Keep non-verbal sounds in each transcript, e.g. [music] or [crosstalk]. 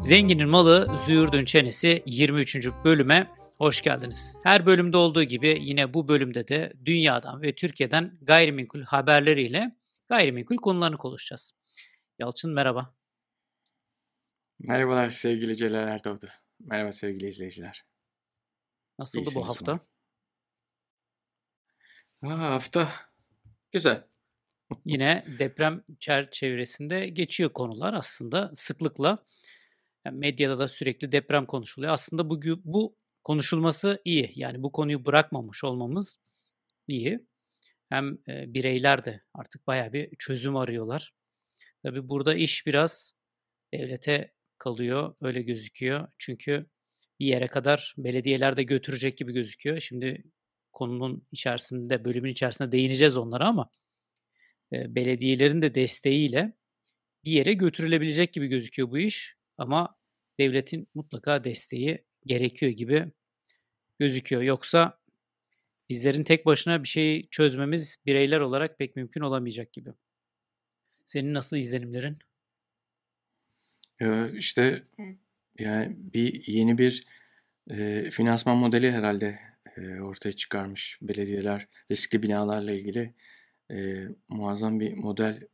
Zenginin malı, züğürdün çenesi 23. bölüme hoş geldiniz. Her bölümde olduğu gibi yine bu bölümde de dünyadan ve Türkiye'den gayrimenkul haberleriyle gayrimenkul konularını konuşacağız. Yalçın merhaba. Merhabalar sevgili Celal Erdoğdu. Merhaba sevgili izleyiciler. Nasıldı bu hafta? Ha, hafta güzel. Yine deprem çerçevesinde geçiyor konular aslında sıklıkla. Yani medyada da sürekli deprem konuşuluyor. Aslında bu bu konuşulması iyi. Yani bu konuyu bırakmamış olmamız iyi. Hem e, bireyler de artık bayağı bir çözüm arıyorlar. Tabii burada iş biraz devlete kalıyor, öyle gözüküyor. Çünkü bir yere kadar belediyeler de götürecek gibi gözüküyor. Şimdi konunun içerisinde, bölümün içerisinde değineceğiz onlara ama e, belediyelerin de desteğiyle bir yere götürülebilecek gibi gözüküyor bu iş. Ama devletin mutlaka desteği gerekiyor gibi gözüküyor. Yoksa bizlerin tek başına bir şeyi çözmemiz bireyler olarak pek mümkün olamayacak gibi. Senin nasıl izlenimlerin? Ee, işte yani bir yeni bir e, finansman modeli herhalde e, ortaya çıkarmış belediyeler riskli binalarla ilgili e, muazzam bir model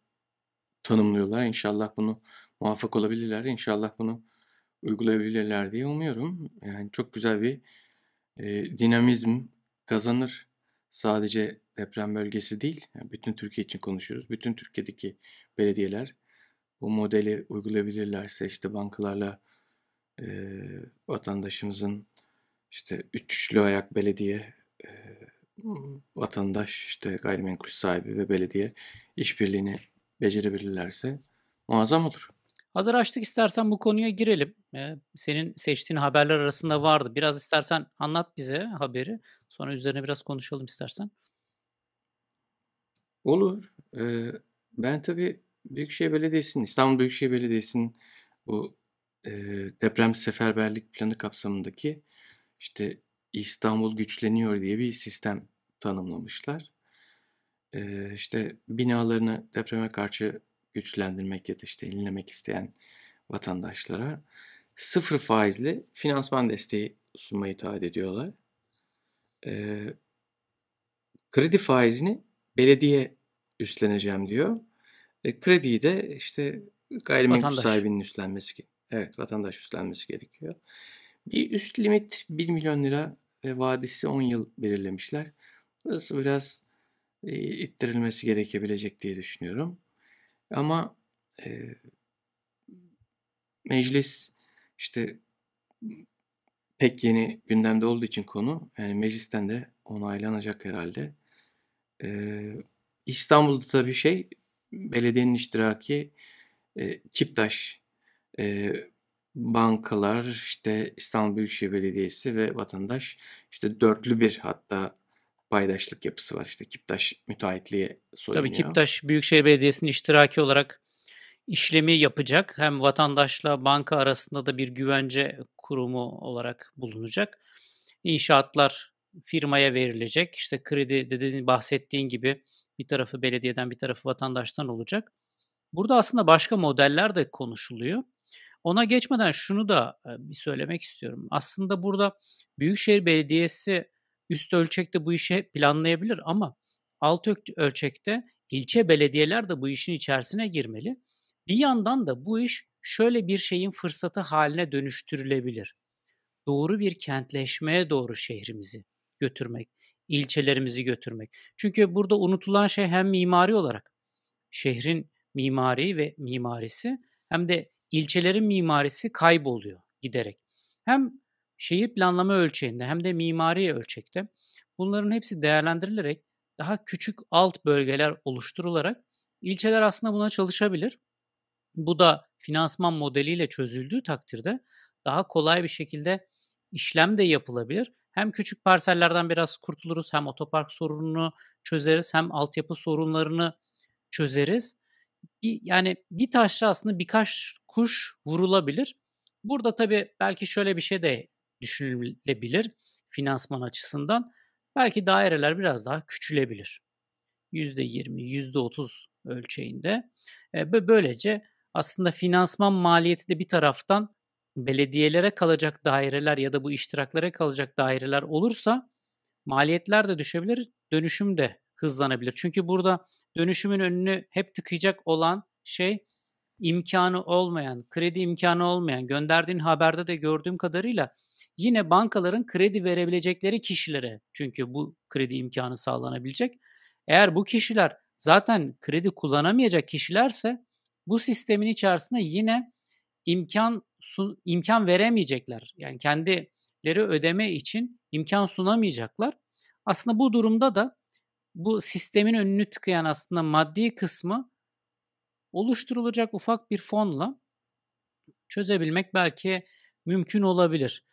tanımlıyorlar. İnşallah bunu muvaffak olabilirler. İnşallah bunu uygulayabilirler diye umuyorum. Yani çok güzel bir e, dinamizm kazanır. Sadece deprem bölgesi değil, bütün Türkiye için konuşuyoruz. Bütün Türkiye'deki belediyeler bu modeli uygulayabilirlerse işte bankalarla e, vatandaşımızın işte üçlü ayak belediye, e, vatandaş işte gayrimenkul sahibi ve belediye işbirliğini becerebilirlerse muazzam olur. Hazır açtık istersen bu konuya girelim. Ee, senin seçtiğin haberler arasında vardı. Biraz istersen anlat bize haberi. Sonra üzerine biraz konuşalım istersen. Olur. Ee, ben tabii Büyükşehir Belediyesi'nin, İstanbul Büyükşehir Belediyesi'nin bu e, deprem seferberlik planı kapsamındaki işte İstanbul güçleniyor diye bir sistem tanımlamışlar. Ee, işte binalarını depreme karşı güçlendirmek ya da işte yenilemek isteyen vatandaşlara sıfır faizli finansman desteği sunmayı taahhüt ediyorlar. Ee, kredi faizini belediye üstleneceğim diyor. E, krediyi de işte gayrimenkul vatandaş. sahibinin üstlenmesi Evet vatandaş üstlenmesi gerekiyor. Bir üst limit 1 milyon lira ve vadisi 10 yıl belirlemişler. Burası biraz e, ittirilmesi gerekebilecek diye düşünüyorum. Ama e, meclis işte pek yeni gündemde olduğu için konu yani meclisten de onaylanacak herhalde. Ee, İstanbul'da tabii şey belediyenin iştiraki e, Kiptaş e, bankalar işte İstanbul Büyükşehir Belediyesi ve vatandaş işte dörtlü bir hatta paydaşlık yapısı var. İşte Kiptaş müteahhitliğe soyunuyor. Tabii Kiptaş Büyükşehir Belediyesi'nin iştiraki olarak işlemi yapacak. Hem vatandaşla banka arasında da bir güvence kurumu olarak bulunacak. İnşaatlar firmaya verilecek. İşte kredi dediğin bahsettiğin gibi bir tarafı belediyeden bir tarafı vatandaştan olacak. Burada aslında başka modeller de konuşuluyor. Ona geçmeden şunu da bir söylemek istiyorum. Aslında burada Büyükşehir Belediyesi üst ölçekte bu işi planlayabilir ama alt ölçekte ilçe belediyeler de bu işin içerisine girmeli. Bir yandan da bu iş şöyle bir şeyin fırsatı haline dönüştürülebilir. Doğru bir kentleşmeye doğru şehrimizi götürmek, ilçelerimizi götürmek. Çünkü burada unutulan şey hem mimari olarak şehrin mimari ve mimarisi hem de ilçelerin mimarisi kayboluyor giderek. Hem şehir planlama ölçeğinde hem de mimari ölçekte bunların hepsi değerlendirilerek daha küçük alt bölgeler oluşturularak ilçeler aslında buna çalışabilir. Bu da finansman modeliyle çözüldüğü takdirde daha kolay bir şekilde işlem de yapılabilir. Hem küçük parsellerden biraz kurtuluruz, hem otopark sorununu çözeriz, hem altyapı sorunlarını çözeriz. Yani bir taşla aslında birkaç kuş vurulabilir. Burada tabii belki şöyle bir şey de düşünülebilir finansman açısından. Belki daireler biraz daha küçülebilir. %20, %30 ölçeğinde. Bö böylece aslında finansman maliyeti de bir taraftan belediyelere kalacak daireler ya da bu iştiraklara kalacak daireler olursa maliyetler de düşebilir, dönüşüm de hızlanabilir. Çünkü burada dönüşümün önünü hep tıkayacak olan şey imkânı olmayan, kredi imkânı olmayan, gönderdiğin haberde de gördüğüm kadarıyla yine bankaların kredi verebilecekleri kişilere çünkü bu kredi imkânı sağlanabilecek. Eğer bu kişiler zaten kredi kullanamayacak kişilerse bu sistemin içerisinde yine imkân sun imkân veremeyecekler. Yani kendileri ödeme için imkân sunamayacaklar. Aslında bu durumda da bu sistemin önünü tıkayan aslında maddi kısmı oluşturulacak ufak bir fonla çözebilmek belki mümkün olabilir.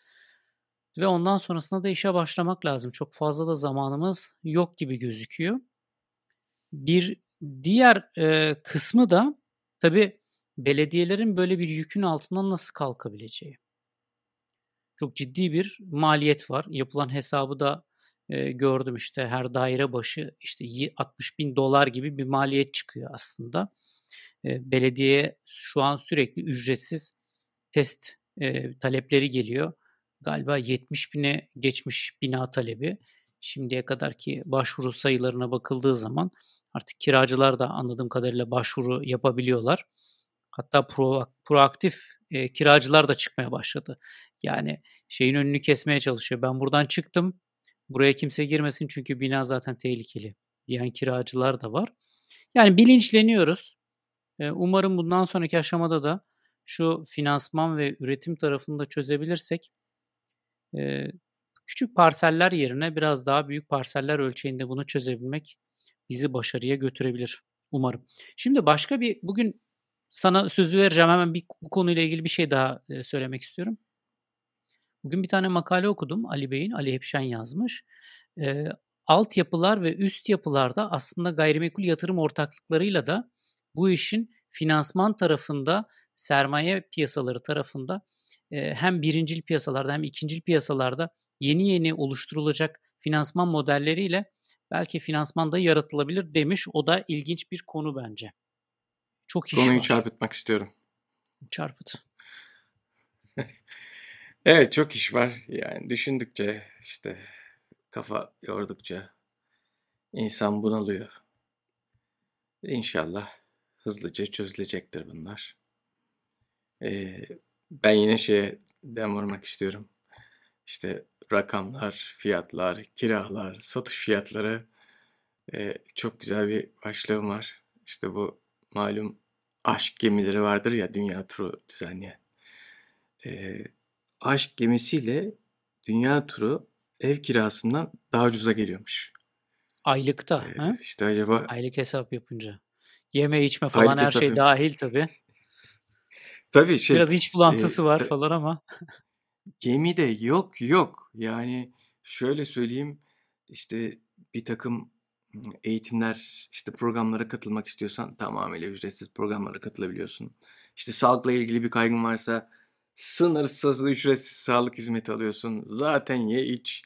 Ve ondan sonrasında da işe başlamak lazım. Çok fazla da zamanımız yok gibi gözüküyor. Bir diğer, eee, kısmı da tabii belediyelerin böyle bir yükün altından nasıl kalkabileceği. Çok ciddi bir maliyet var. Yapılan hesabı da, eee, gördüm işte her daire başı işte yi $60.000 gibi bir maliyet çıkıyor aslında. Eee, belediyeye şu an sürekli ücretsiz test, eee, talepleri geliyor. Galiba 70.000'e geçmiş bina talebi. Şimdiye kadarki başvuru sayılarına bakıldığı zaman artık kiracılar da anladığım kadarıyla başvuru yapabiliyorlar. Hatta proak proaktif, eee, kiracılar da çıkmaya başladı. Yani şeyin önünü kesmeye çalışıyor. "Ben buradan çıktım, buraya kimse girmesin çünkü bina zaten tehlikeli." diyen kiracılar da var. Yani bilinçleniyoruz. Umarım bundan sonraki aşamada da şu finansman ve üretim tarafını da çözebilirsek, küçük parseller yerine biraz daha büyük parseller ölçeğinde bunu çözebilmek bizi başarıya götürebilir umarım. Şimdi başka bir bugün sana sözü vereceğim. Hemen bir bu konuyla ilgili bir şey daha, söylemek istiyorum. Bugün bir tane makale okudum Ali Bey'in, Ali Hepşen yazmış. Eee, altyapılar ve üst yapılarda aslında gayrimenkul yatırım ortaklıklarıyla da bu işin finansman tarafında, sermaye piyasaları tarafında, eee, hem birincil piyasalarda hem ikincil piyasalarda yeni yeni oluşturulacak finansman modelleriyle belki finansman da yaratılabilir demiş. O da ilginç bir konu bence. Çok iş Konuyu var. çarpıtmak istiyorum. Çarpıt. [laughs] Evet, çok iş var. Yani düşündükçe, işte, kafa yordukça insan bunalıyor. İnşallah hızlıca çözülecektir bunlar. Eee, ben yine şeye dem vurmak istiyorum. İşte, rakamlar, fiyatlar, kiralar, satış fiyatları, eee, çok güzel bir başlığım var. İşte, bu malum aşk gemileri vardır ya dünya turu düzenleyen. Eee, aşk gemisiyle dünya turu ev kirasından daha ucuza geliyormuş. Aylıkta, Eee, ha? işte, acaba Aylık hesap yapınca. Yeme içme falan Aylık her şey yap dâhil tabii. Tabii, şey, Biraz iç bulantısı var ta falan ama. Gemide yok, yok. Yani, şöyle söyleyeyim, işte, birtakım, ımm, eğitimler, işte, programlara katılmak istiyorsan tamamıyla ücretsiz programlara katılabiliyorsun. İşte, sağlıkla ilgili bir kaygın varsa sınırsız ücretsiz sağlık hizmeti alıyorsun. Zaten ye iç,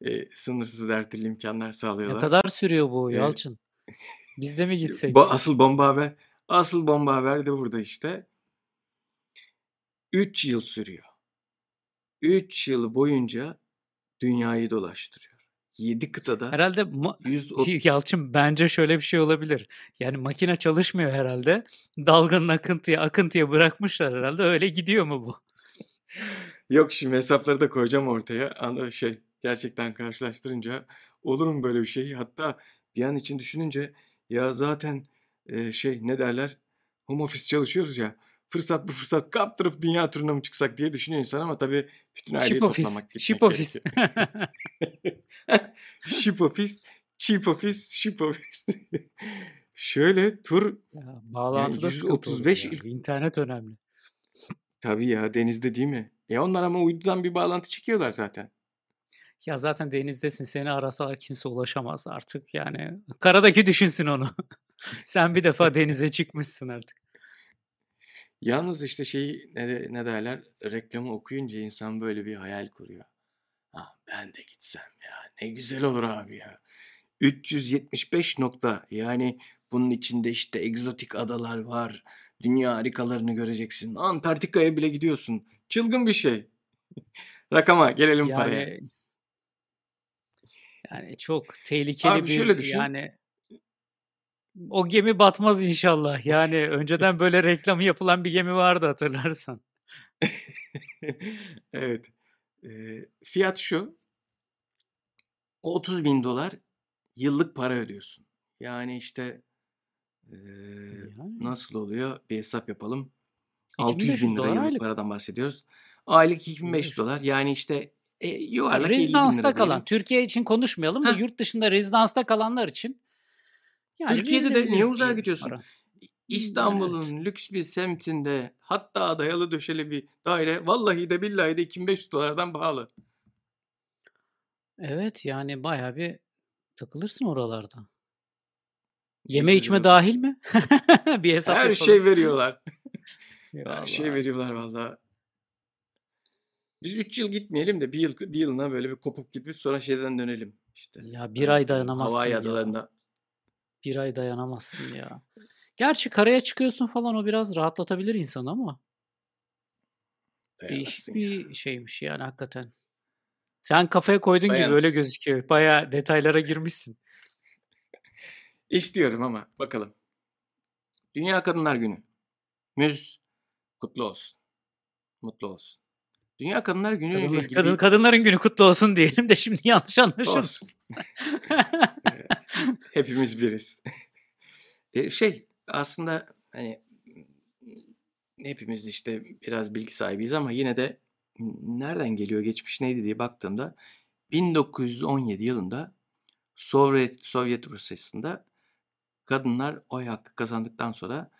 eee, sınırsız her türlü imkânlar Ne sağlıyorlar. kadar sürüyor bu Eee, Yalçın? Biz de mi ba gitsek? asıl bomba haber asıl bomba haber de burada işte. 3 yıl sürüyor. 3 yıl boyunca dünyayı dolaştırıyor. 7 kıtada Herhâlde ma yüz ot Yalçın bence şöyle bir şey olabilir. Yani makine çalışmıyor herhâlde. Dalganın akıntıya akıntıya bırakmışlar herhâlde. Öyle gidiyor mu bu? Yok, şimdi hesapları da koyacağım ortaya. Şey, gerçekten karşılaştırınca olur mu böyle bir şey? Hatta bir an için düşününce ya zaten, eee, şey, ne derler, home office çalışıyoruz ya, fırsat bu fırsat kaptırıp dünya turuna mı çıksak diye düşünüyor insan ama tabii bütün aileyi Ship office, toplamak, ship gitmek office. gerekiyor. [laughs] Ship office, cheap office, ship office. [laughs] Şöyle tur Ya, yani bağlantıda olur 135 ya. İnternet önemli. Tabii ya, denizde değil mi? E, onlar ama uydudan bir bağlantı çekiyorlar zaten. Ya, zaten denizdesin. Seni arasalar kimse ulaşamaz artık. Yani karadaki düşünsün onu. [laughs] Sen bir defa denize çıkmışsın artık. Yalnız, işte, şeyi ne de ne derler, reklamı okuyunca insan böyle bir hayal kuruyor. "Ah, ben de gitsem yani." Ne güzel olur abi ya. 375 nokta. Yani bunun içinde işte egzotik adalar var. Dünya harikalarını göreceksin. Antarktika'ya bile gidiyorsun. Çılgın bir şey. [laughs] Rakama gelelim paraya. Yani çok tehlikeli Abi şöyle bir düşün. yani o gemi batmaz inşallah. Yani önceden böyle reklamı yapılan bir gemi vardı hatırlarsan. [laughs] Evet. Eee, fiyat şu. $30.000 yıllık para ödüyorsun. Yani işte Yani. nasıl oluyor? Bir hesap yapalım. $2.500 $600.000 yıllık aylık. paradan bahsediyoruz. Aylık $2.500 $2.500. yani işte, eee, yuvarlak $50.000 Rezidansta kalan, diyelim. Türkiye için konuşmayalım da yurt dışında rezidansta kalanlar için yani Türkiye'de de niye uzağa gidiyorsun? para. İ Evet. İstanbul'un lüks bir semtinde hatta dayalı döşeli bir daire vallahi de billahi de $2.500'dan pahalı. Evet, yani bayağı bir takılırsın oralarda. Yeme içme dâhil mi? [laughs] Bir hesap Her yapalım. şey veriyorlar. [laughs] Her şey veriyorlar vallahi. Biz 3 yıl gitmeyelim de 1 yıl 1 yılına böyle bir kopup gidip sonra şeyden dönelim işte. Ya 1 ay Eee, dayanamazsın Hawaii ya. adalarına. 1 ay dayanamazsın ya. Gerçi karaya çıkıyorsun falan o biraz rahatlatabilir insanı ama değişik ya. bir şeymiş yani hakikaten. Sen kafaya koyduğun gibi öyle gözüküyor. Bayağı detaylara girmişsin. İstiyorum ama bakalım. Dünya Kadınlar Günü müz kutlu olsun. Mutlu olsun. Dünya Kadınlar Günü ile ilgili kadın kadınların günü kutlu olsun diyelim de şimdi yanlış anlaşılmasın. [laughs] Hepimiz biriz. Eee, şey aslında hani hepimiz işte biraz bilgi sahibiyiz ama yine de nereden geliyor, geçmiş neydi diye baktığımda 1917 yılında Sovyet Sovyet Rusyası'nda kadınlar oy hakkı kazandıktan sonra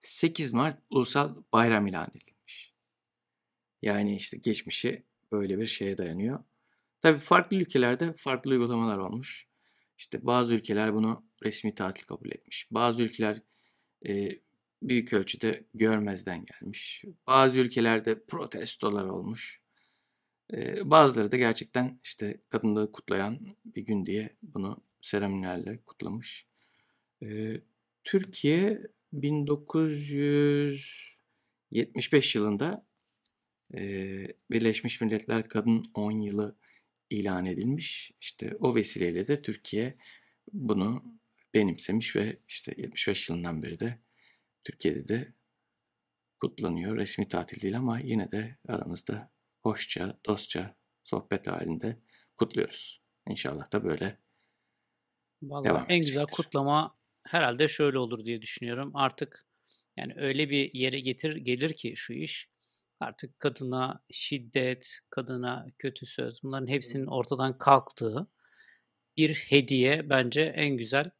8 Mart ulusal bayram ilan edilmiş. Yani işte geçmişi böyle bir şeye dayanıyor. Tabii farklı ülkelerde farklı uygulamalar olmuş. İşte bazı ülkeler bunu resmi tatil kabul etmiş. Bazı ülkeler eee, büyük ölçüde görmezden gelmiş. Bazı ülkelerde protestolar olmuş. Eee, bazıları da gerçekten işte kadınlığı kutlayan bir gün diye bunu seremonilerle kutlamış. Eee, Türkiye 1975 yılında Birleşmiş Milletler Kadın 10 Yılı ilan edilmiş. İşte o vesileyle de Türkiye bunu benimsemiş ve işte 75 yılından beri de Türkiye'de de kutlanıyor. Resmi tatil değil ama yine de aramızda hoşça, dostça, sohbet halinde kutluyoruz. İnşallah da böyle Vallahi devam en güzel edecektir. kutlama herhalde şöyle olur diye düşünüyorum. Artık yani öyle bir yere getir gelir ki şu iş artık kadına şiddet, kadına kötü söz bunların hepsinin ortadan kalktığı bir hediye bence en güzel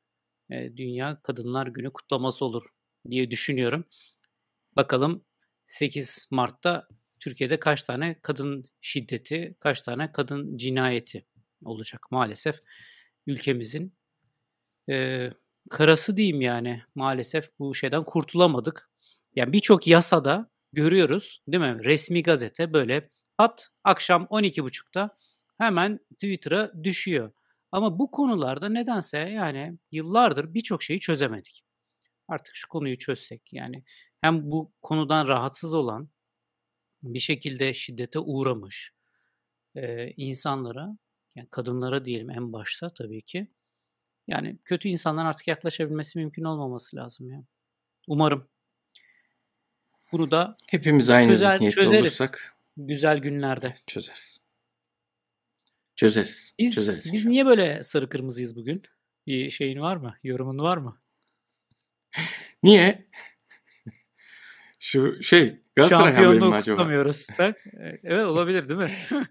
eee, Dünya Kadınlar Günü kutlaması olur diye düşünüyorum. Bakalım 8 Mart'ta Türkiye'de kaç tane kadın şiddeti, kaç tane kadın cinayeti olacak maalesef ülkemizin eee, karası diyeyim yani maalesef bu şeyden kurtulamadık. Yani birçok yasada görüyoruz değil mi? Resmi gazete böyle pat akşam 12.30'da hemen Twitter'a düşüyor. Ama bu konularda nedense yani yıllardır birçok şeyi çözemedik. Artık şu konuyu çözsek yani hem bu konudan rahatsız olan bir şekilde şiddete uğramış eee, insanlara yani kadınlara diyelim en başta tabii ki yani kötü insanların artık yaklaşabilmesi mümkün olmaması lazım ya. Umarım. Bunu da Hepimiz aynı çözer çözeriz olursak güzel günlerde. çözeriz. Çözeriz. Biz Çözeriz biz niye böyle sarı kırmızıyız bugün? Bir şeyin var mı? Yorumun var mı? [laughs] Niye? Şu şey Galatasaray haberi mi acaba? kutlamıyoruzsak [laughs] e, evet olabilir değil mi? [laughs]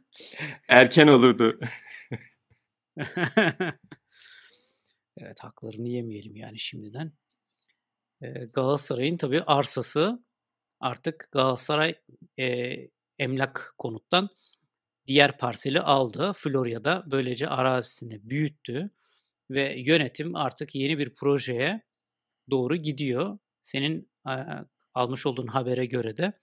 Erken olurdu. Evet haklarını yemeyelim yani şimdiden. Eee, Galatasaray'ın tabii arsası artık Galatasaray eee, Emlak Konut'tan diğer parseli aldı. Florya'da böylece arazisini büyüttü ve yönetim artık yeni bir projeye doğru gidiyor. Senin eee, almış olduğun habere göre de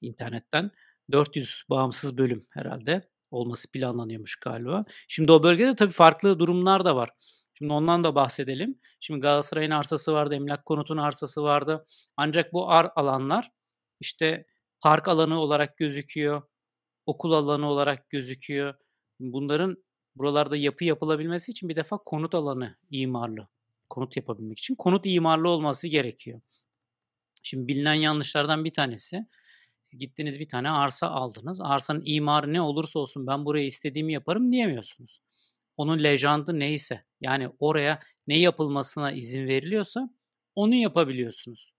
internetten 400 bağımsız bölüm herhalde olması planlanıyormuş galiba. Şimdi o bölgede tabii farklı durumlar da var. Şimdi ondan da bahsedelim. Şimdi Galatasaray'ın arsası vardı, Emlak Konut'un arsası vardı. Ancak bu ar alanlar işte park alanı olarak gözüküyor, okul alanı olarak gözüküyor. Bunların buralarda yapı yapılabilmesi için bir defa konut alanı imarlı. Konut yapabilmek için konut imarlı olması gerekiyor. Şimdi bilinen yanlışlardan bir tanesi gittiniz bir tane arsa aldınız. Arsanın imarı ne olursa olsun ben buraya istediğimi yaparım diyemiyorsunuz. Onun lejandı neyse yani oraya ne yapılmasına izin veriliyorsa onu yapabiliyorsunuz.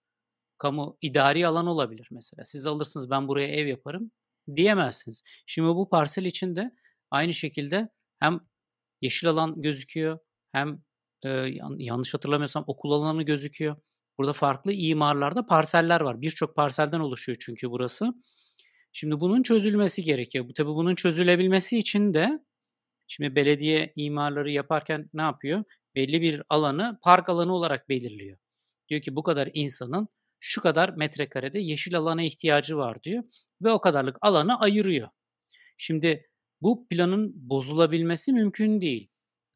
Kamu idari alan olabilir mesela. Siz alırsınız ben buraya ev yaparım diyemezsiniz. Şimdi bu parsel için de aynı şekilde hem yeşil alan gözüküyor hem e, yanlış hatırlamıyorsam okul alanı gözüküyor. Burada farklı imarlarda parseller var. Birçok parselden oluşuyor çünkü burası. Şimdi bunun çözülmesi gerekiyor. Bu tabii bunun çözülebilmesi için de şimdi belediye imarları yaparken ne yapıyor? Belli bir alanı park alanı olarak belirliyor. Diyor ki bu kadar insanın şu kadar metrekarede yeşil alana ihtiyacı var diyor ve o kadarlık alanı ayırıyor. Şimdi bu planın bozulabilmesi mümkün değil.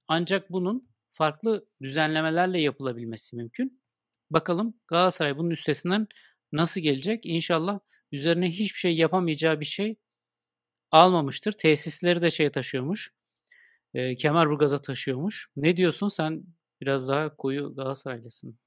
Ancak bunun farklı düzenlemelerle yapılabilmesi mümkün. Bakalım Galatasaray bunun üstesinden nasıl gelecek? İnşallah üzerine hiçbir şey yapamayacağı bir şey almamıştır. Tesisleri de şey taşıyormuş. E, Kemerburgaz'a taşıyormuş. Ne diyorsun sen? Biraz daha koyu Galatasaraylısın.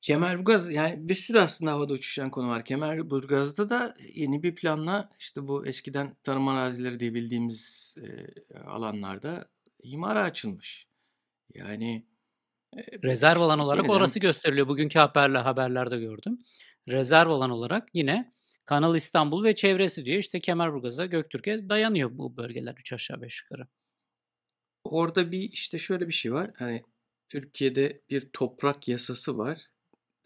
Kemerburgaz yani bir sürü aslında havada uçuşan konu var. Kemerburgaz'da da yeni bir planla işte bu eskiden tarım arazileri diye bildiğimiz e, alanlarda imara açılmış. Yani Rezerv alan olarak yeniden... orası gösteriliyor. Bugünkü haberle haberlerde gördüm. Rezerv alan olarak yine Kanal İstanbul ve çevresi diyor. İşte Kemerburgaz'a, Göktürk'e dayanıyor bu bölgeler 3 aşağı 5 yukarı. Orada bir işte şöyle bir şey var. Hani Türkiye'de bir toprak yasası var.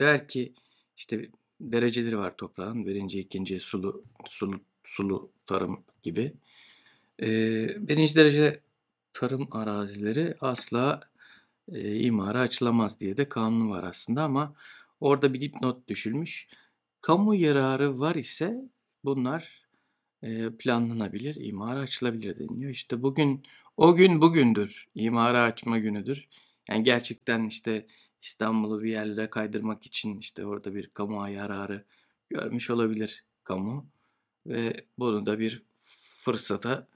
Der ki işte dereceleri var toprağın. Birinci, ikinci sulu, sulu, sulu tarım gibi. Ee, birinci derece tarım arazileri asla e, imara açılamaz diye de kanunu var aslında ama orada bir dipnot düşülmüş. Kamu yararı var ise bunlar e, planlanabilir, imara açılabilir deniliyor. İşte bugün o gün bugündür, imara açma günüdür. Yani gerçekten işte İstanbul'u bir yerlere kaydırmak için işte orada bir kamu yararı görmüş olabilir kamu ve bunu da bir fırsata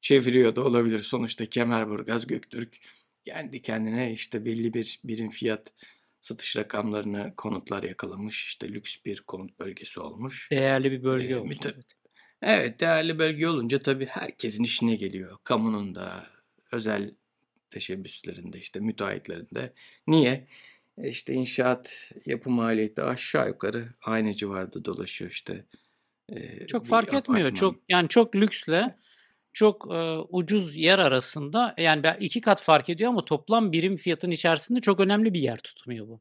çeviriyor da olabilir. Sonuçta Kemerburgaz, Göktürk kendi kendine işte belli bir birim fiyat satış rakamlarını konutlar yakalamış. İşte lüks bir konut bölgesi olmuş. Değerli bir bölge ee, oldu. Müte- evet. Evet değerli bölge olunca tabii herkesin işine geliyor. Kamunun da özel teşebbüslerinde işte müteahhitlerinde. Niye? E işte inşaat yapı maliyeti aşağı yukarı aynı civarda dolaşıyor işte. Ee, çok fark apartman. etmiyor. Çok yani çok lüksle çok e, ucuz yer arasında yani iki kat fark ediyor ama toplam birim fiyatın içerisinde çok önemli bir yer tutmuyor bu.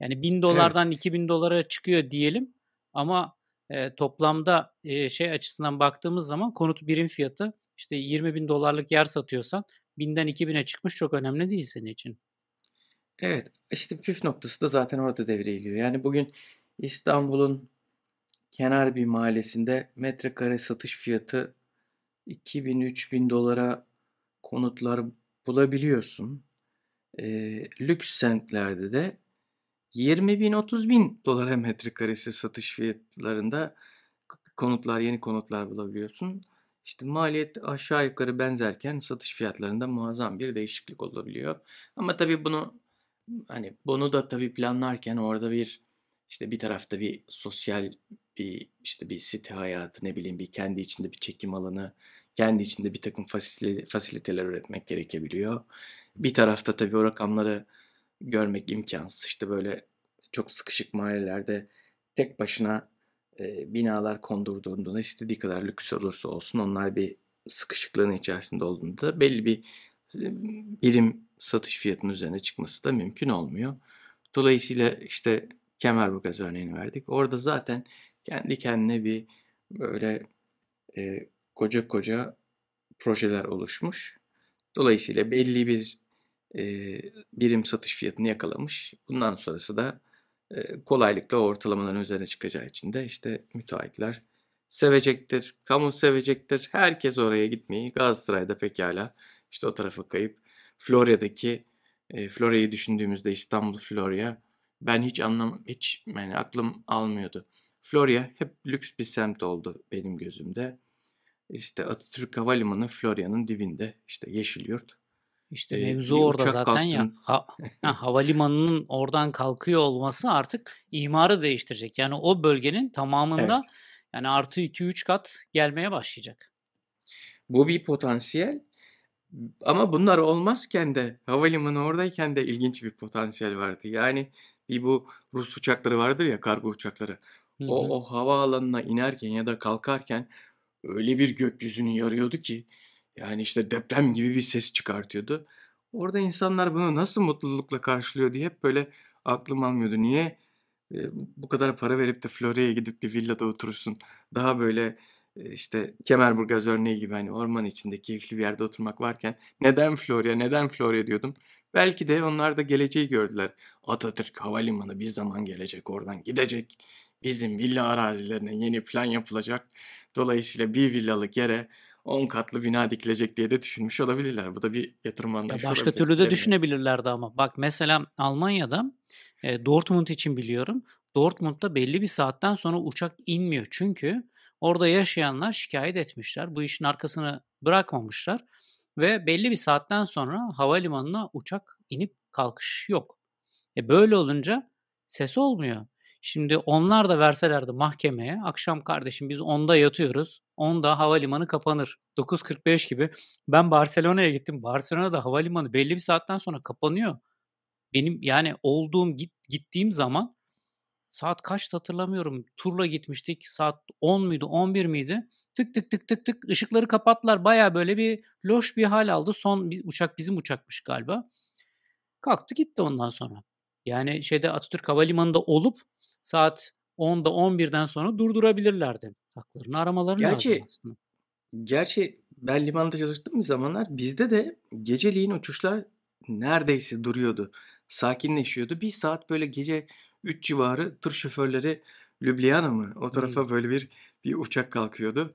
Yani bin dolardan evet. 2000 dolara çıkıyor diyelim ama e, toplamda e, şey açısından baktığımız zaman konut birim fiyatı işte 20 bin dolarlık yer satıyorsan binden 2000'e çıkmış çok önemli değil senin için. Evet işte püf noktası da zaten orada devreye giriyor. Yani bugün İstanbul'un kenar bir mahallesinde metrekare satış fiyatı 2000-3000 dolara konutlar bulabiliyorsun. E, lüks sentlerde de 20 bin 30 bin dolara [laughs] metrekaresi satış fiyatlarında konutlar yeni konutlar bulabiliyorsun. İşte maliyet aşağı yukarı benzerken satış fiyatlarında muazzam bir değişiklik olabiliyor. Ama tabii bunu hani bunu da tabii planlarken orada bir işte bir tarafta bir sosyal bir işte bir site hayatı ne bileyim bir kendi içinde bir çekim alanı kendi içinde bir takım fasiliteler üretmek gerekebiliyor. Bir tarafta tabii o rakamları görmek imkansız. İşte böyle çok sıkışık mahallelerde tek başına e, binalar kondurduğunda istediği kadar lüks olursa olsun onlar bir sıkışıklığın içerisinde olduğunda belli bir birim satış fiyatının üzerine çıkması da mümkün olmuyor. Dolayısıyla işte Kemerburgaz örneğini verdik. Orada zaten kendi kendine bir böyle e, koca koca projeler oluşmuş. Dolayısıyla belli bir e, birim satış fiyatını yakalamış. Bundan sonrası da e, kolaylıkla ortalamaların üzerine çıkacağı için de işte müteahhitler sevecektir, kamu sevecektir. Herkes oraya gitmeyi Galatasaray'da pekâlâ işte o tarafa kayıp Florya'daki eee, Florya'yı düşündüğümüzde İstanbul Florya ben hiç anlam hiç yani aklım almıyordu. Florya hep lüks bir semt oldu benim gözümde. İşte Atatürk Havalimanı Florya'nın dibinde. İşte Yeşilyurt. İşte Eee, mevzu orada zaten ya. kalktın Ha ha [laughs] havalimanının oradan kalkıyor olması artık imarı değiştirecek. Yani o bölgenin tamamında Evet. yani artı 2-3 kat gelmeye başlayacak. Bu bir potansiyel. Ama bunlar olmazken de havalimanı oradayken de ilginç bir potansiyel vardı. Yani bir bu Rus uçakları vardır ya kargo uçakları. Hı hı. O o havaalanına inerken ya da kalkarken öyle bir gökyüzünü yarıyordu ki yani işte deprem gibi bir ses çıkartıyordu. Orada insanlar bunu nasıl mutlulukla karşılıyor diye hep böyle aklım almıyordu. Niye eee, bu kadar para verip de Florya'ya gidip bir villada oturursun? Daha böyle eee, işte Kemerburgaz örneği gibi hani orman içinde keyifli bir yerde oturmak varken neden Florya, neden Florya diyordum. Belki de onlar da geleceği gördüler. Atatürk Havalimanı bir zaman gelecek oradan gidecek. Bizim villa arazilerine yeni plan yapılacak. Dolayısıyla bir villalık yere 10 katlı bina dikilecek diye de düşünmüş olabilirler. Bu da bir yatırım Ya anlayışı başka olabilir. türlü de düşünebilirlerdi ama. Bak mesela Almanya'da eee, Dortmund için biliyorum. Dortmund'da belli bir saatten sonra uçak inmiyor. Çünkü orada yaşayanlar şikayet etmişler. Bu işin arkasını bırakmamışlar ve belli bir saatten sonra havalimanına uçak inip kalkış yok. E böyle olunca ses olmuyor. Şimdi onlar da verselerdi mahkemeye, akşam kardeşim biz 10'da yatıyoruz, 10'da havalimanı kapanır. 9.45 gibi. Ben Barcelona'ya gittim. Barcelona'da havalimanı belli bir saatten sonra kapanıyor. Benim yani olduğum git, gittiğim zaman saat kaçtı hatırlamıyorum. Turla gitmiştik. Saat 10 muydu 11 miydi? Tık tık tık tık tık ışıkları kapattılar. Baya böyle bir loş bir hal aldı. Son bir uçak bizim uçakmış galiba. Kalktı gitti ondan sonra. Yani şeyde Atatürk Havalimanı'nda olup saat 10'da 11'den sonra durdurabilirlerdi. Haklarını aramaları lazım Gerçi aslında. gerçi ben limanda çalıştığım bir zamanlar bizde de geceliğin uçuşlar neredeyse duruyordu. Sakinleşiyordu. Bir saat böyle gece 3 civarı tır şoförleri Ljubljana mı? O tarafa böyle bir bir uçak kalkıyordu.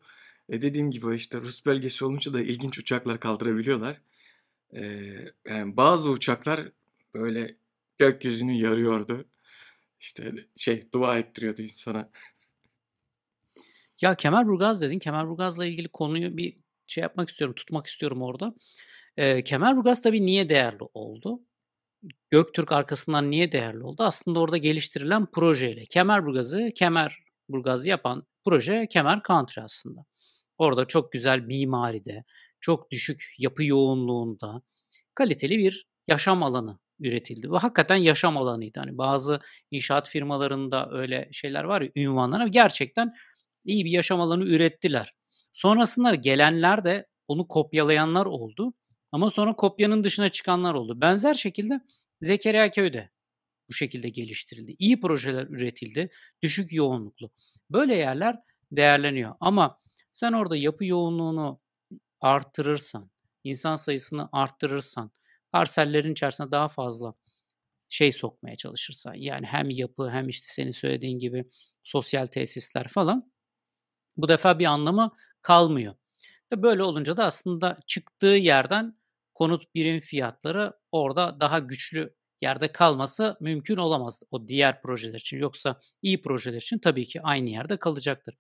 E, dediğim gibi işte Rus bölgesi olunca da ilginç uçaklar kaldırabiliyorlar. Eee, yani bazı uçaklar böyle gökyüzünü yarıyordu. İşte şey dua ettiriyordu insana. Ya Kemerburgaz dedin. Kemerburgaz'la ilgili konuyu bir şey yapmak istiyorum, tutmak istiyorum orada. Eee, Kemerburgaz tabii niye değerli oldu? Göktürk arkasından niye değerli oldu? Aslında orada geliştirilen projeyle. Kemerburgaz'ı Kemerburgaz yapan proje Kemer Country aslında. Orada çok güzel mimaride, çok düşük yapı yoğunluğunda kaliteli bir yaşam alanı üretildi ve hakikaten yaşam alanıydı. Hani bazı inşaat firmalarında öyle şeyler var ya, ünvanlar ama gerçekten iyi bir yaşam alanı ürettiler. Sonrasında gelenler de onu kopyalayanlar oldu ama sonra kopyanın dışına çıkanlar oldu. Benzer şekilde Zekeriyaköy de bu şekilde geliştirildi. İyi projeler üretildi, düşük yoğunluklu. Böyle yerler değerleniyor ama sen orada yapı yoğunluğunu arttırırsan, insan sayısını arttırırsan, parsellerin içerisine daha fazla şey sokmaya çalışırsan, yani hem yapı hem işte senin söylediğin gibi sosyal tesisler falan, bu defa bir anlamı kalmıyor. Böyle olunca da aslında çıktığı yerden konut birim fiyatları orada daha güçlü yerde kalması mümkün olamaz o diğer projeler için. Yoksa iyi projeler için tabii ki aynı yerde kalacaktır.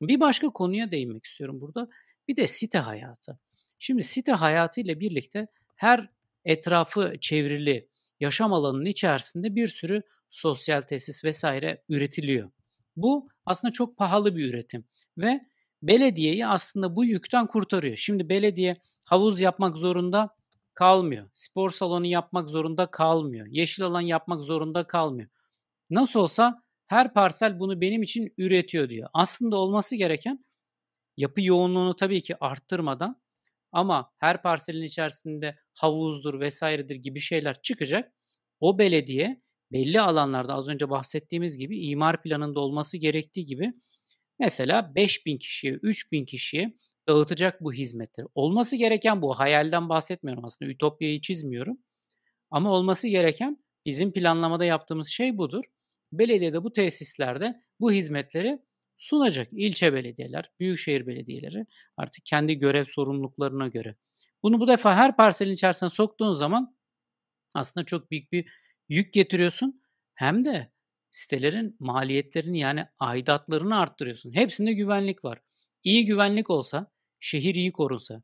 Bir başka konuya değinmek istiyorum burada. Bir de site hayatı. Şimdi site hayatı ile birlikte her etrafı çevrili yaşam alanının içerisinde bir sürü sosyal tesis vesaire üretiliyor. Bu aslında çok pahalı bir üretim ve belediyeyi aslında bu yükten kurtarıyor. Şimdi belediye havuz yapmak zorunda kalmıyor. Spor salonu yapmak zorunda kalmıyor. Yeşil alan yapmak zorunda kalmıyor. Nasıl olsa her parsel bunu benim için üretiyor diyor. Aslında olması gereken yapı yoğunluğunu tabii ki arttırmadan ama her parselin içerisinde havuzdur vesairedir gibi şeyler çıkacak. O belediye belli alanlarda az önce bahsettiğimiz gibi imar planında olması gerektiği gibi mesela 5000 kişiye, 3000 kişiye dağıtacak bu hizmetleri. Olması gereken bu. Hayalden bahsetmiyorum aslında. Ütopyayı çizmiyorum. Ama olması gereken bizim planlamada yaptığımız şey budur. Belediye de bu tesislerde bu hizmetleri sunacak. İlçe belediyeler, büyükşehir belediyeleri artık kendi görev sorumluluklarına göre. Bunu bu defa her parselin içerisine soktuğun zaman aslında çok büyük bir yük getiriyorsun. Hem de sitelerin maliyetlerini yani aidatlarını arttırıyorsun. Hepsinde güvenlik var. İyi güvenlik olsa, şehir iyi korunsa,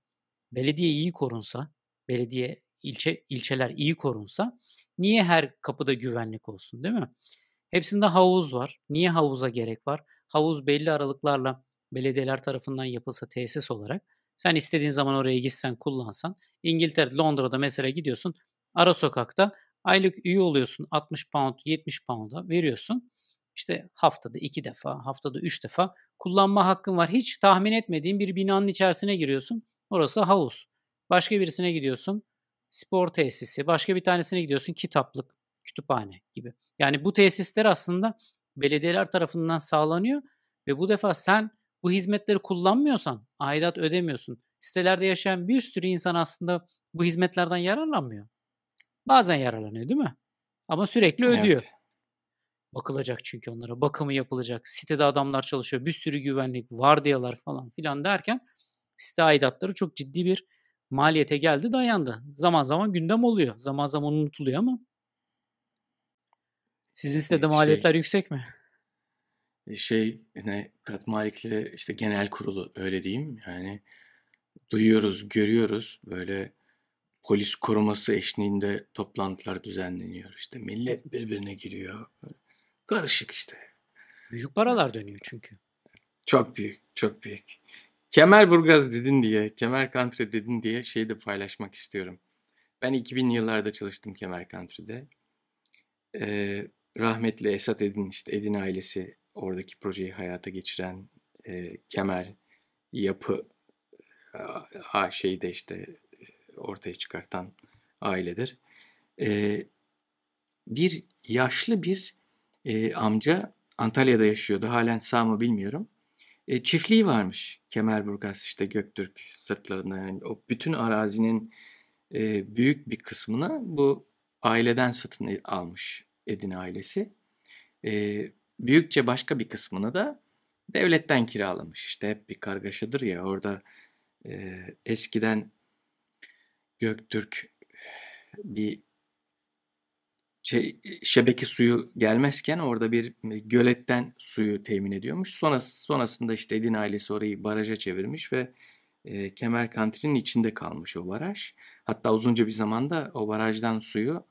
belediye iyi korunsa, belediye ilçe ilçeler iyi korunsa niye her kapıda güvenlik olsun değil mi? Hepsinde havuz var. Niye havuza gerek var? Havuz belli aralıklarla belediyeler tarafından yapılsa tesis olarak sen istediğin zaman oraya gitsen kullansan İngiltere, Londra'da mesela gidiyorsun ara sokakta aylık üye oluyorsun 60 pound 70 pound'a veriyorsun. İşte haftada iki defa, haftada üç defa kullanma hakkın var. Hiç tahmin etmediğin bir binanın içerisine giriyorsun. Orası havuz. Başka birisine gidiyorsun spor tesisi, başka bir tanesine gidiyorsun kitaplık, kütüphane gibi. Yani bu tesisler aslında belediyeler tarafından sağlanıyor ve bu defa sen bu hizmetleri kullanmıyorsan aidat ödemiyorsun. Sitelerde yaşayan bir sürü insan aslında bu hizmetlerden yararlanmıyor. Bazen yararlanıyor değil mi? Ama sürekli ödüyor. Evet. Bakılacak çünkü onlara. Bakımı yapılacak. Sitede adamlar çalışıyor. Bir sürü güvenlik, vardiyalar falan filan derken site aidatları çok ciddi bir maliyete geldi dayandı. Zaman zaman gündem oluyor. Zaman zaman unutuluyor ama. Sizin sitede Şey maliyetler yüksek mi? Şey ne kat malikleri işte genel kurulu öyle diyeyim. Yani duyuyoruz, görüyoruz böyle polis koruması eşliğinde toplantılar düzenleniyor. İşte millet birbirine giriyor. Karışık işte. Büyük paralar dönüyor çünkü. Çok büyük, çok büyük. Kemerburgaz dedin diye, Kemer Country dedin diye şeyi de paylaşmak istiyorum. Ben 2000 yıllarda çalıştım Kemer Country'de. Ee, rahmetli Esat Edin, işte Edin ailesi oradaki projeyi hayata geçiren e, Kemer yapı a, şeyi de işte ortaya çıkartan ailedir. Ee, bir yaşlı bir e, amca Antalya'da yaşıyordu. Halen sağ mı bilmiyorum. E, çiftliği varmış Kemerburgaz işte Göktürk sırtlarında yani o bütün arazinin e, büyük bir kısmını bu aileden satın almış Edin ailesi. E, büyükçe başka bir kısmını da devletten kiralamış. İşte hep bir kargaşadır ya orada e, eskiden Göktürk bir şey, şebeke suyu gelmezken orada bir göletten suyu temin ediyormuş. Sonrası, sonrasında işte Edin ailesi orayı baraja çevirmiş ve e, Kemer Country'nin içinde kalmış o baraj. Hatta uzunca bir zamanda o barajdan suyu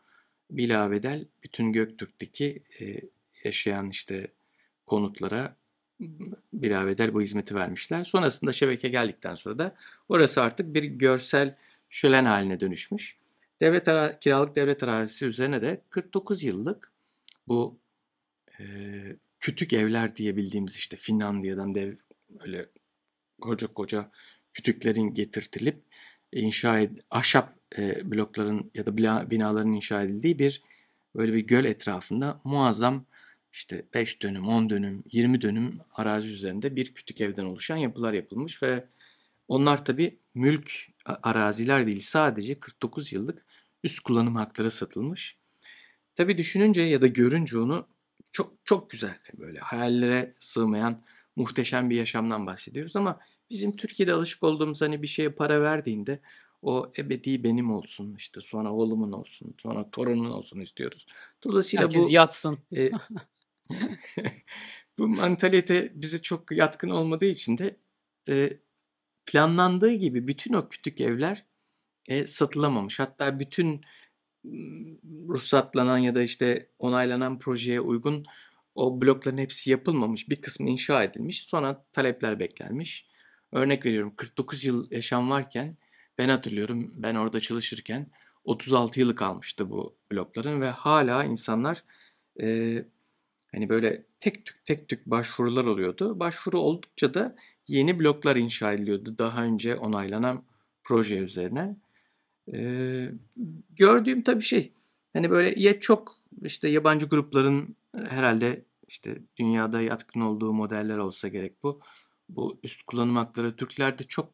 bilabedel bütün Göktürk'teki e, yaşayan işte konutlara bilabedel bu hizmeti vermişler. Sonrasında şebeke geldikten sonra da orası artık bir görsel şölen haline dönüşmüş. Devlet ara, kiralık devlet arazisi üzerine de 49 yıllık bu e, kütük evler diyebildiğimiz işte Finlandiya'dan dev öyle koca koca kütüklerin getirtilip inşa ed ahşap e, blokların ya da binaların inşa edildiği bir böyle bir göl etrafında muazzam işte 5 dönüm, 10 dönüm, 20 dönüm arazi üzerinde bir kütük evden oluşan yapılar yapılmış ve onlar tabi mülk araziler değil sadece 49 yıllık üst kullanım hakları satılmış. Tabi düşününce ya da görünce onu çok çok güzel böyle hayallere sığmayan muhteşem bir yaşamdan bahsediyoruz ama bizim Türkiye'de alışık olduğumuz hani bir şeye para verdiğinde o ebedi benim olsun işte sonra oğlumun olsun sonra torunun olsun istiyoruz. Dolayısıyla Herkes bu yatsın. E, [laughs] bu mantalite bize çok yatkın olmadığı için de e, planlandığı gibi bütün o kütük evler e, satılamamış. Hatta bütün ruhsatlanan ya da işte onaylanan projeye uygun o blokların hepsi yapılmamış. Bir kısmı inşa edilmiş. Sonra talepler beklenmiş. Örnek veriyorum 49 yıl yaşam varken ben hatırlıyorum ben orada çalışırken 36 yılı kalmıştı bu blokların ve hala insanlar e, hani böyle tek tük tek tük başvurular oluyordu. Başvuru oldukça da yeni bloklar inşa ediliyordu daha önce onaylanan proje üzerine. Eee, gördüğüm tabii şey, hani, böyle ya çok, işte, yabancı grupların herhalde işte, dünyada yatkın olduğu modeller olsa gerek bu. Bu üst kullanım hakları Türklerde çok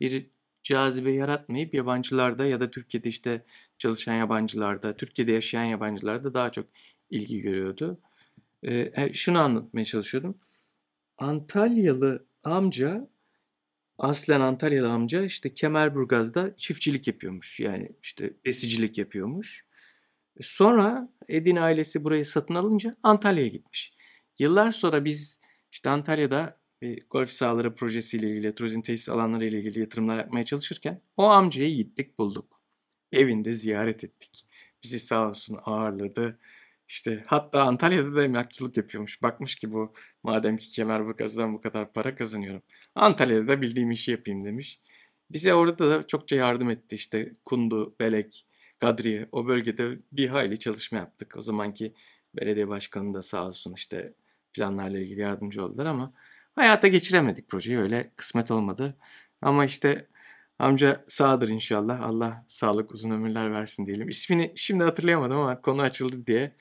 bir cazibe yaratmayıp yabancılarda ya da Türkiye'de, işte, çalışan yabancılarda, Türkiye'de yaşayan yabancılarda daha çok ilgi görüyordu. E, şunu anlatmaya çalışıyordum. Antalyalı amca, aslen Antalyalı amca işte Kemerburgaz'da çiftçilik yapıyormuş. Yani işte besicilik yapıyormuş. Sonra Edin ailesi burayı satın alınca Antalya'ya gitmiş. Yıllar sonra biz işte Antalya'da bir golf sahaları projesiyle ilgili, turizm tesis alanları ile ilgili yatırımlar yapmaya çalışırken o amcayı gittik bulduk. Evinde ziyaret ettik. Bizi sağ olsun ağırladı. İşte hatta Antalya'da da emlakçılık yapıyormuş. Bakmış ki bu madem ki Kemerburgaz'dan bu kadar para kazanıyorum. Antalya'da da bildiğim işi yapayım demiş. Bize orada da çokça yardım etti. İşte Kundu, Belek, Kadriye o bölgede bir hayli çalışma yaptık. O zamanki belediye başkanı da sağ olsun işte planlarla ilgili yardımcı oldular ama hayata geçiremedik projeyi. Öyle kısmet olmadı. Ama işte amca sağdır inşallah. Allah sağlık uzun ömürler versin diyelim. İsmini şimdi hatırlayamadım ama konu açıldı diye.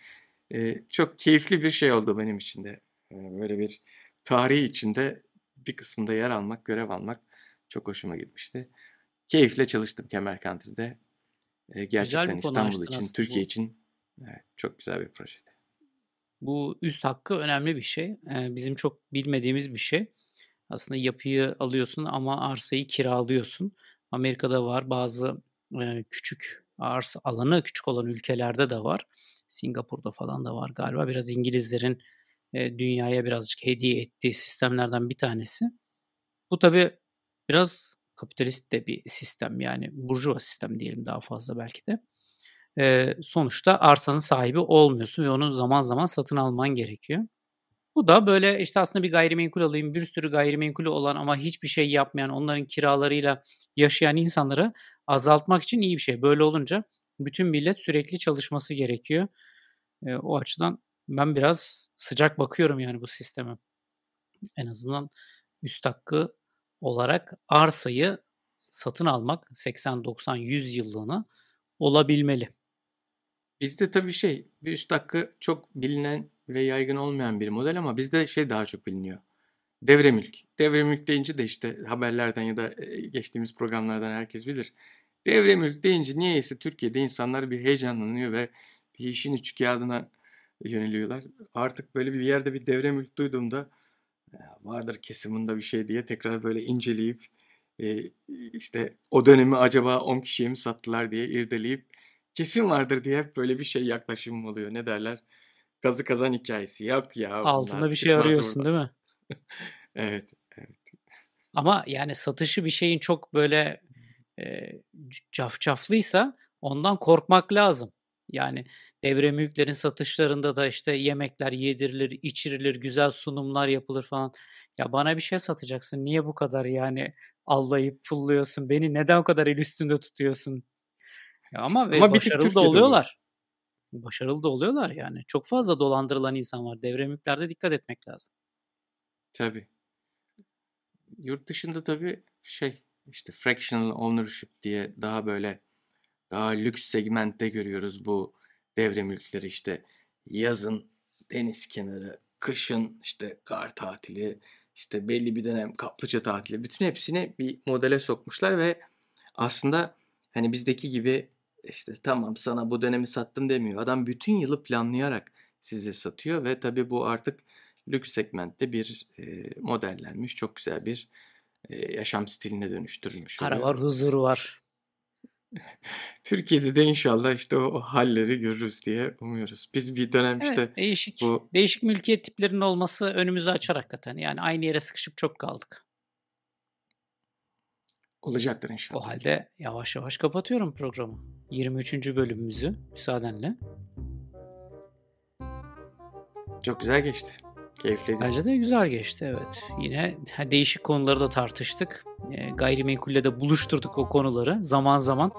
Ee, çok keyifli bir şey oldu benim için de. Ee, böyle bir tarihi içinde bir kısmında yer almak, görev almak çok hoşuma gitmişti. Keyifle çalıştım Kemer Country'de. Ee, gerçekten İstanbul için, Türkiye bu. için evet, çok güzel bir projeydi. Bu üst hakkı önemli bir şey. Bizim çok bilmediğimiz bir şey. Aslında yapıyı alıyorsun ama arsayı kiralıyorsun. Amerika'da var bazı küçük arsa alanı küçük olan ülkelerde de var. Singapur'da falan da var galiba. Biraz İngilizlerin dünyaya birazcık hediye ettiği sistemlerden bir tanesi. Bu tabi biraz kapitalist de bir sistem yani burjuva sistem diyelim daha fazla belki de. E, sonuçta arsanın sahibi olmuyorsun ve onu zaman zaman satın alman gerekiyor. Bu da böyle işte aslında bir gayrimenkul alayım, bir sürü gayrimenkulü olan ama hiçbir şey yapmayan, onların kiralarıyla yaşayan insanları azaltmak için iyi bir şey. Böyle olunca bütün millet sürekli çalışması gerekiyor. E, o açıdan ben biraz sıcak bakıyorum yani bu sisteme. En azından üst hakkı olarak arsayı satın almak 80 90 100 yıllığına olabilmeli. Bizde tabii şey, bir üst hakkı çok bilinen ve yaygın olmayan bir model ama bizde şey daha çok biliniyor. Devre mülk. Devre mülk deyince de işte haberlerden ya da geçtiğimiz programlardan herkes bilir. Devre mülk deyince niyeyse Türkiye'de insanlar bir heyecanlanıyor ve bir işin üç kağıdına yöneliyorlar. Artık böyle bir yerde bir devre mülk duyduğumda vardır kesiminde bir şey diye tekrar böyle inceleyip işte o dönemi acaba 10 kişiye mi sattılar diye irdeleyip kesin vardır diye hep böyle bir şey yaklaşımım oluyor. Ne derler? Gazı kazan hikayesi. Yok ya. Altında bir şey arıyorsun değil mi? [laughs] evet, evet. Ama yani satışı bir şeyin çok böyle e, cafcaflıysa ondan korkmak lazım. Yani devre mülklerin satışlarında da işte yemekler yedirilir, içirilir, güzel sunumlar yapılır falan. Ya bana bir şey satacaksın. Niye bu kadar yani allayıp pulluyorsun? Beni neden o kadar el üstünde tutuyorsun? Ya ama işte, ama başarılı da oluyorlar. Bu. Başarılı da oluyorlar yani. Çok fazla dolandırılan insan var. Devre mülklerde dikkat etmek lazım. Tabii. Yurt dışında tabii şey işte fractional ownership diye daha böyle daha lüks segmentte görüyoruz bu devre mülkleri işte yazın deniz kenarı, kışın işte kar tatili, işte belli bir dönem kaplıca tatili. Bütün hepsini bir modele sokmuşlar ve aslında hani bizdeki gibi işte tamam sana bu dönemi sattım demiyor. Adam bütün yılı planlayarak size satıyor ve tabii bu artık lüks segmentte bir e, modellenmiş çok güzel bir e, yaşam stiline dönüştürülmüş. Para var, huzur var. [laughs] Türkiye'de de inşallah işte o halleri görürüz diye umuyoruz. Biz bir dönem Evet, işte değişik bu değişik mülkiyet tiplerinin olması önümüzü açar hakikaten. Yani aynı yere sıkışıp çok kaldık. Olacaktır O inşallah. halde yavaş yavaş kapatıyorum programı. 23. bölümümüzü müsaadenle. Çok güzel geçti. Keyifliydi. Bence de güzel geçti evet. Yine değişik konuları da tartıştık. E, gayrimenkulle de buluşturduk o konuları zaman zaman.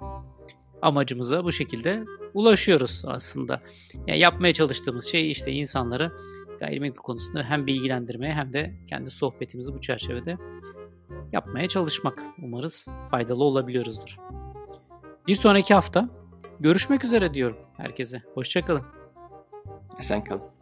Amacımıza bu şekilde ulaşıyoruz aslında. Yani yapmaya çalıştığımız şey işte insanları gayrimenkul konusunda hem bilgilendirmeye hem de kendi sohbetimizi bu çerçevede yapmaya çalışmak. Umarız faydalı olabiliyoruzdur. Bir sonraki hafta görüşmek üzere diyorum herkese. Hoşçakalın. Esen kalın.